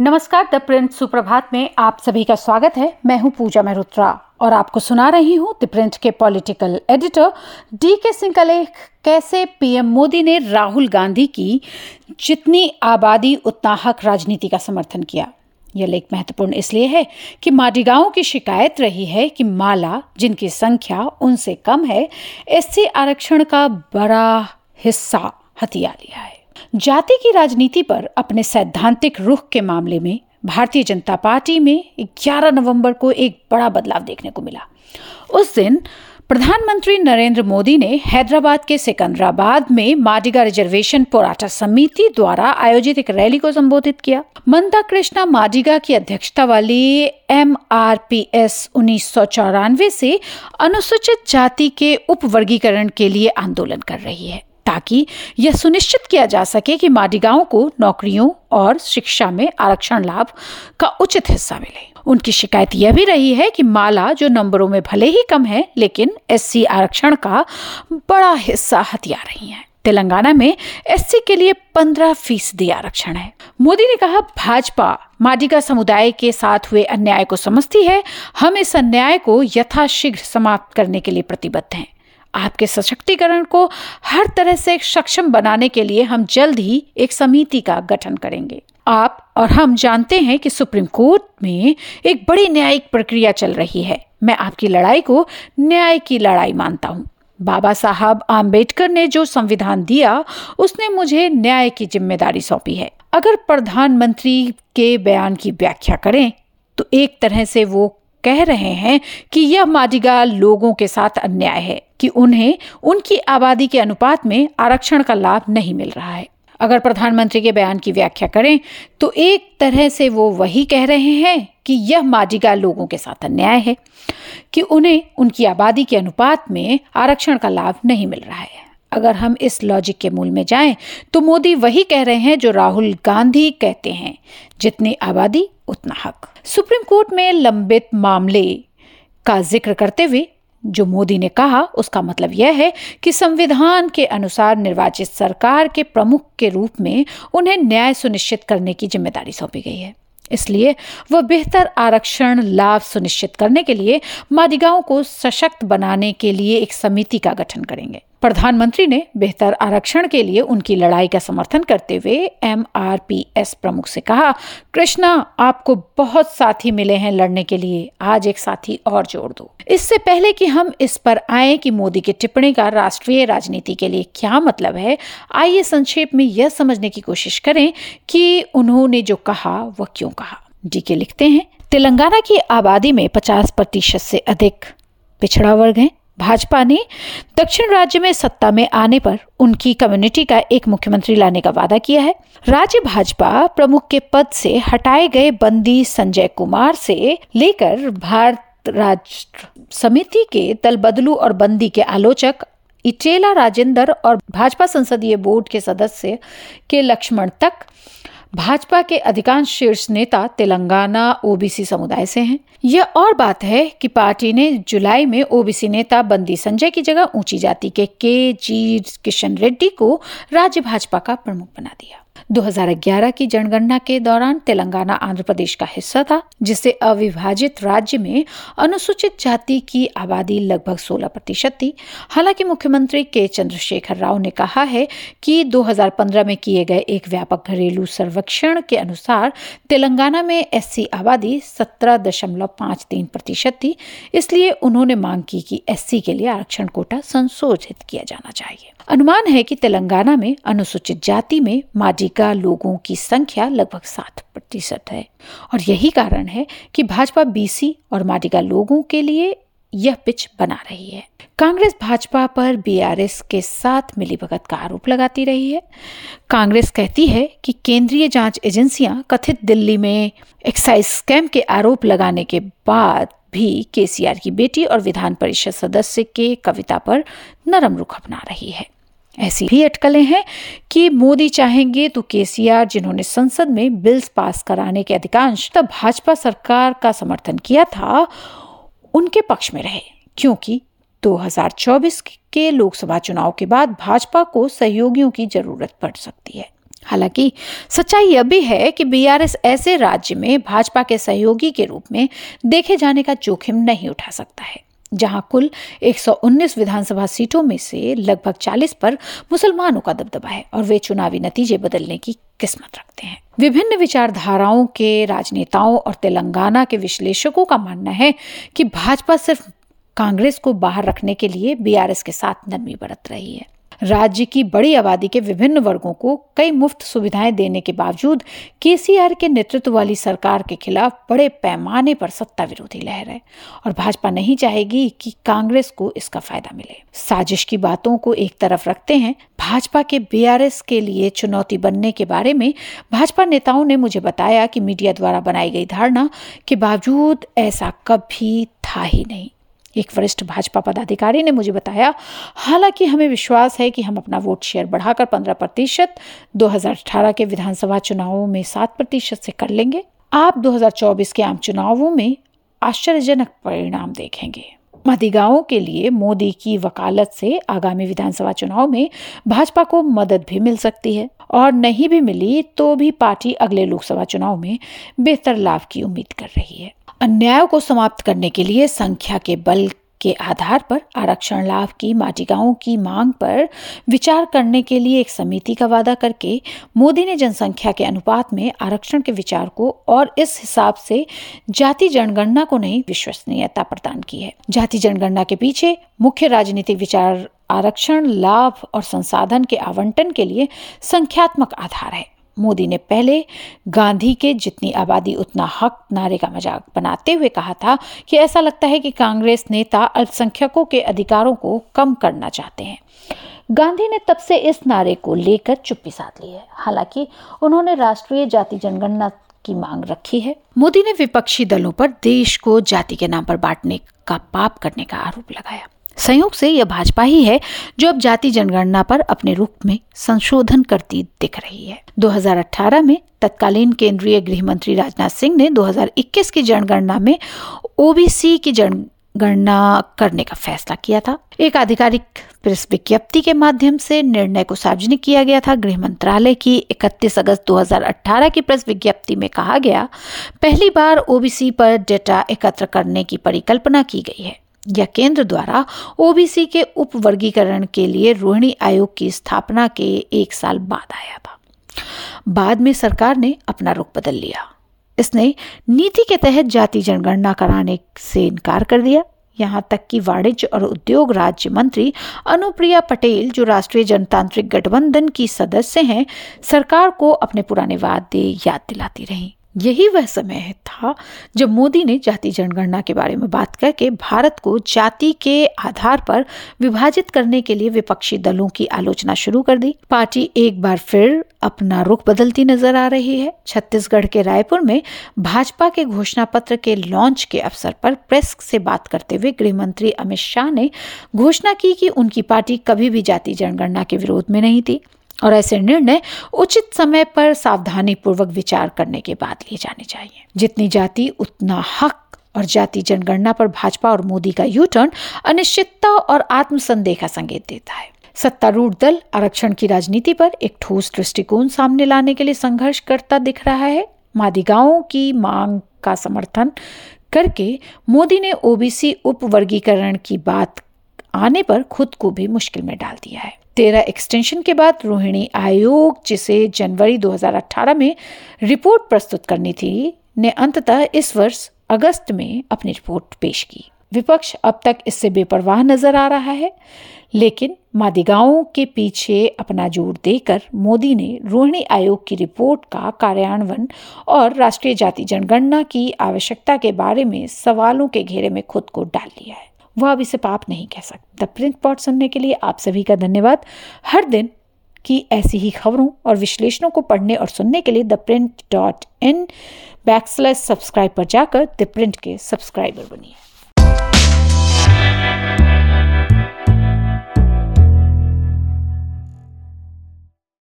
नमस्कार, the print सुप्रभात में आप सभी का स्वागत है। मैं हूँ पूजा मेहरोत्रा और आपको सुना रही हूँ द प्रिंट के political editor D K Singh का लेख कैसे पीएम मोदी ने राहुल गांधी की जितनी आबादी, उतना हक राजनीति का समर्थन किया? यह लेख महत्वपूर्ण इसलिए है कि माडीगांव की शिकायत रही है कि माला, जिनकी संख्या उनसे कम है, एससी आरक्षण का बड़ा हिस्सा हथिया लिया है। जाति की राजनीति पर अपने सैद्धांतिक रुख के मामले में भारतीय जनता पार्टी में 11 नवंबर को एक बड़ा बदलाव देखने को मिला। उस दिन प्रधानमंत्री नरेंद्र मोदी ने हैदराबाद के सिकंदराबाद में माडिगा रिजर्वेशन पोराटा समिति द्वारा आयोजित एक रैली को संबोधित किया। मंदा कृष्णा माडिगा की अध्यक्षता वाली एम आर पी एस उन्नीस सौ चौरानवे से अनुसूचित जाति के उपवर्गीकरण के लिए आंदोलन कर रही है। ताकि यह सुनिश्चित किया जा सके कि माडिगांव को नौकरियों और शिक्षा में आरक्षण लाभ का उचित हिस्सा मिले। उनकी शिकायत यह भी रही है कि माला जो नंबरों में भले ही कम है, लेकिन एससी आरक्षण का बड़ा हिस्सा हथिया रही है। तेलंगाना में एससी के लिए पंद्रह फ़ीसदी आरक्षण है। मोदी ने कहा, भाजपा माडिगा समुदाय के साथ हुए अन्याय को समझती है। हम इस अन्याय को यथाशीघ्र समाप्त करने के लिए प्रतिबद्ध हैं। आपके सशक्तिकरण को हर तरह से सक्षम बनाने के लिए हम जल्द ही एक समिति का गठन करेंगे। आप और हम जानते हैं कि सुप्रीम कोर्ट में एक बड़ी न्यायिक प्रक्रिया चल रही है। मैं आपकी लड़ाई को न्याय की लड़ाई मानता हूँ। बाबा साहब आम्बेडकर ने जो संविधान दिया, उसने मुझे न्याय की ज़िम्मेदारी सौंपी है। अगर प्रधानमंत्री के बयान की व्याख्या करें तो एक तरह से वो कह रहे हैं कि यह मादिगा लोगों के साथ अन्याय है कि उन्हें उनकी आबादी के अनुपात में आरक्षण का लाभ नहीं मिल रहा है। अगर प्रधानमंत्री के बयान की व्याख्या करें तो एक तरह से वो वही कह रहे हैं कि यह माजिगा लोगों के साथ अन्याय है कि उन्हें उनकी आबादी के अनुपात में आरक्षण का लाभ नहीं मिल रहा है। अगर हम इस लॉजिक के मूल में जाएँ तो मोदी वही कह रहे हैं जो राहुल गांधी कहते हैं, जितनी आबादी, उतना हक। सुप्रीम कोर्ट में लंबित मामले का ज़िक्र करते हुए जो मोदी ने कहा, उसका मतलब यह है कि संविधान के अनुसार निर्वाचित सरकार के प्रमुख के रूप में उन्हें न्याय सुनिश्चित करने की ज़िम्मेदारी सौंपी गई है। इसलिए वह बेहतर आरक्षण लाभ सुनिश्चित करने के लिए मादिगांव को सशक्त बनाने के लिए एक समिति का गठन करेंगे। प्रधानमंत्री ने बेहतर आरक्षण के लिए उनकी लड़ाई का समर्थन करते हुए एम आर पी एस प्रमुख से कहा, कृष्णा, आपको बहुत साथी मिले हैं लड़ने के लिए। आज एक साथी और जोड़ दो। इससे पहले कि हम इस पर आए कि मोदी की टिप्पणी का राष्ट्रीय राजनीति के लिए क्या मतलब है, आइए संक्षेप में यह समझने की कोशिश करें कि उन्होंने जो कहा, वह क्यों कहा। डीके लिखते हैं, तेलंगाना की आबादी में 50 प्रतिशत से अधिक पिछड़ा वर्ग है। भाजपा ने दक्षिण राज्य में सत्ता में आने पर उनकी कम्युनिटी का एक मुख्यमंत्री लाने का वादा किया है। राज्य भाजपा प्रमुख के पद से हटाए गए बंदी संजय कुमार से लेकर भारत राष्ट्र समिति के दल बदलू और बंदी के आलोचक इटेला राजेंद्र और भाजपा संसदीय बोर्ड के सदस्य के लक्ष्मण तक भाजपा के अधिकांश शीर्ष नेता तेलंगाना, ओबीसी समुदाय से हैं। यह और बात है कि पार्टी ने जुलाई में ओबीसी नेता बंदी संजय की जगह ऊँची जाति के के जी किशन रेड्डी को राज्य भाजपा का प्रमुख बना दिया। 2011 की जनगणना के दौरान तेलंगाना आंध्र प्रदेश का हिस्सा था, जिससे अविभाजित राज्य में अनुसूचित जाति की आबादी लगभग 16 प्रतिशत थी। हालाँकि मुख्यमंत्री के चंद्रशेखर राव ने कहा है कि 2015 में किए गए एक व्यापक घरेलू सर्वेक्षण के अनुसार तेलंगाना में एससी आबादी सत्रह प्रतिशत थी, इसलिए उन्होंने मांग की कि एससी के लिए आरक्षण कोटा संशोधित किया जाना चाहिए। अनुमान है कि तेलंगाना में अनुसूचित जाति में माजिका लोगों की संख्या लगभग सात प्रतिशत है। और यही कारण है कि भाजपा बीसी और माडिगा लोगों के लिए यह पिच बना रही है। कांग्रेस भाजपा पर बीआरएस के साथ मिलीभगत का आरोप लगाती रही है। कांग्रेस कहती है कि केंद्रीय जाँच एजेंसियाँ कथित दिल्ली में एक्साइज स्कैम के आरोप लगाने के बाद भी केसीआर की बेटी और विधान परिषद सदस्य के कविता पर नरम रुख अपना रही है। ऐसी भी अटकलें हैं कि मोदी चाहेंगे तो केसीआर, जिन्होंने संसद में बिल्स पास कराने के अधिकांश, तब भाजपा सरकार का समर्थन किया था, उनके पक्ष में रहे। क्योंकि 2024 के लोकसभा चुनाव के बाद भाजपा को सहयोगियों की ज़रूरत पड़ सकती है। हालाँकि सच्चाई यह भी है कि बीआरएस ऐसे राज्य में भाजपा के सहयोगी के रूप में देखे जाने का जोखिम नहीं उठा सकता है। जहाँ कुल 119 विधानसभा सीटों में से लगभग 40 पर मुसलमानों का दबदबा है और वे चुनावी नतीजे बदलने की किस्मत रखते हैं। विभिन्न विचारधाराओं के राजनेताओं और तेलंगाना के विश्लेषकों का मानना है कि भाजपा सिर्फ़ कांग्रेस को बाहर रखने के लिए बीआरएस के साथ नरमी बरत रही है। राज्य की बड़ी आबादी के विभिन्न वर्गों को कई मुफ़्त सुविधाएँ देने के बावजूद केसीआर के नेतृत्व वाली सरकार के खिलाफ बड़े पैमाने पर सत्ता विरोधी लहर है और भाजपा नहीं चाहेगी कि कांग्रेस को इसका फ़ायदा मिले। साजिश की बातों को एक तरफ़ रखते हैं, भाजपा के बीआरएस के लिए चुनौती बनने के बारे में भाजपा नेताओं ने मुझे बताया कि मीडिया द्वारा बनाई गई धारणा के बावजूद ऐसा कभी था ही नहीं। एक वरिष्ठ भाजपा पदाधिकारी ने मुझे बताया, हालाँकि हमें विश्वास है कि हम अपना वोट शेयर बढ़ाकर पंद्रह प्रतिशत दो के विधानसभा चुनावों में सात प्रतिशत से कर लेंगे। आप 2024 के आम चुनावों में आश्चर्यजनक परिणाम देखेंगे। मादिगांवों के लिए मोदी की वकालत से आगामी विधानसभा चुनाव में भाजपा को मदद भी मिल सकती है और नहीं भी मिली तो भी पार्टी अगले लोकसभा चुनाव में बेहतर लाभ की उम्मीद कर रही है। अन्याय को समाप्त करने के लिए संख्या के बल के आधार पर आरक्षण लाभ की माटिकाओं की मांग पर विचार करने के लिए एक समिति का वादा करके मोदी ने जनसंख्या के अनुपात में आरक्षण के विचार को और इस हिसाब से जाति जनगणना को नई विश्वसनीयता प्रदान की है। जाति जनगणना के पीछे मुख्य राजनीतिक विचार आरक्षण, लाभ और संसाधन के आवंटन के लिए संख्यात्मक आधार है। मोदी ने पहले गांधी के जितनी आबादी, उतना हक नारे का मज़ाक बनाते हुए कहा था कि ऐसा लगता है कि कांग्रेस नेता अल्पसंख्यकों के अधिकारों को कम करना चाहते हैं। गांधी ने तब से इस नारे को लेकर चुप्पी साध ली है। हालाँकि उन्होंने राष्ट्रीय जाति जनगणना की मांग रखी है। मोदी ने विपक्षी दलों पर देश को जाति के नाम पर बांटने का पाप करने का आरोप लगाया। संयोग से यह भाजपा ही है, जो अब जाति जनगणना पर अपने रूप में संशोधन करती दिख रही है। 2018 में तत्कालीन केंद्रीय गृह मंत्री राजनाथ सिंह ने 2021 की जनगणना में ओबीसी की जनगणना करने का फैसला किया था। एक आधिकारिक प्रेस विज्ञप्ति के माध्यम से निर्णय को सार्वजनिक किया गया था। गृह मंत्रालय की 31 अगस्त 2018 की प्रेस विज्ञप्ति में कहा गया, पहली बार ओबीसी पर डेटा एकत्र करने की परिकल्पना की गई है। या केंद्र द्वारा ओबीसी के उप वर्गीकरण के लिए रोहिणी आयोग की स्थापना के एक साल बाद आया था। बाद में सरकार ने अपना रुख बदल लिया। इसने नीति के तहत जाति जनगणना कराने से इनकार कर दिया। यहाँ तक कि वाणिज्य और उद्योग राज्य मंत्री अनुप्रिया पटेल, जो राष्ट्रीय जनतांत्रिक गठबंधन की सदस्य हैं, सरकार को अपने पुराने वादे याद दिलाती रहीं। यही वह समय था जब मोदी ने जाति जनगणना के बारे में बात करके भारत को जाति के आधार पर विभाजित करने के लिए विपक्षी दलों की आलोचना शुरू कर दी। पार्टी एक बार फिर अपना रुख बदलती नज़र आ रही है। छत्तीसगढ़ के रायपुर में भाजपा के घोषणा पत्र के लॉन्च के अवसर पर प्रेस से बात करते हुए गृह मंत्री अमित शाह ने घोषणा की कि उनकी पार्टी कभी भी जाति जनगणना के विरोध में नहीं थी। और ऐसे निर्णय उचित समय पर सावधानी पूर्वक विचार करने के बाद लिए जाने चाहिए। जितनी जाति, उतना हक और जाति जनगणना पर भाजपा और मोदी का यू टर्न अनिश्चितता और आत्मसंदेह का संकेत देता है। सत्तारूढ़ दल आरक्षण की राजनीति पर एक ठोस दृष्टिकोण सामने लाने के लिए संघर्ष करता दिख रहा है। मादिगांवों की मांग का समर्थन करके मोदी ने ओबीसी उप वर्गीकरण की बात आने पर खुद को भी मुश्किल में डाल दिया है। तेरह एक्सटेंशन के बाद रोहिणी आयोग, जिसे जनवरी 2018 में रिपोर्ट प्रस्तुत करनी थी, ने अंततः इस वर्ष अगस्त में अपनी रिपोर्ट पेश की। विपक्ष अब तक इससे बेपरवाह नज़र आ रहा है, लेकिन मादिगांवों के पीछे अपना ज़ोर देकर मोदी ने रोहिणी आयोग की रिपोर्ट का कार्यान्वयन और राष्ट्रीय जाति जनगणना की आवश्यकता के बारे में सवालों के घेरे में खुद को डाल लिया है। वह अब इसे पाप नहीं कह सकते। द प्रिंट पॉट सुनने के लिए आप सभी का धन्यवाद। हर दिन की ऐसी ही खबरों और विश्लेषणों को पढ़ने और सुनने के लिए the print dot in backslash subscribe पर जाकर द प्रिंट के सब्सक्राइबर बनिए।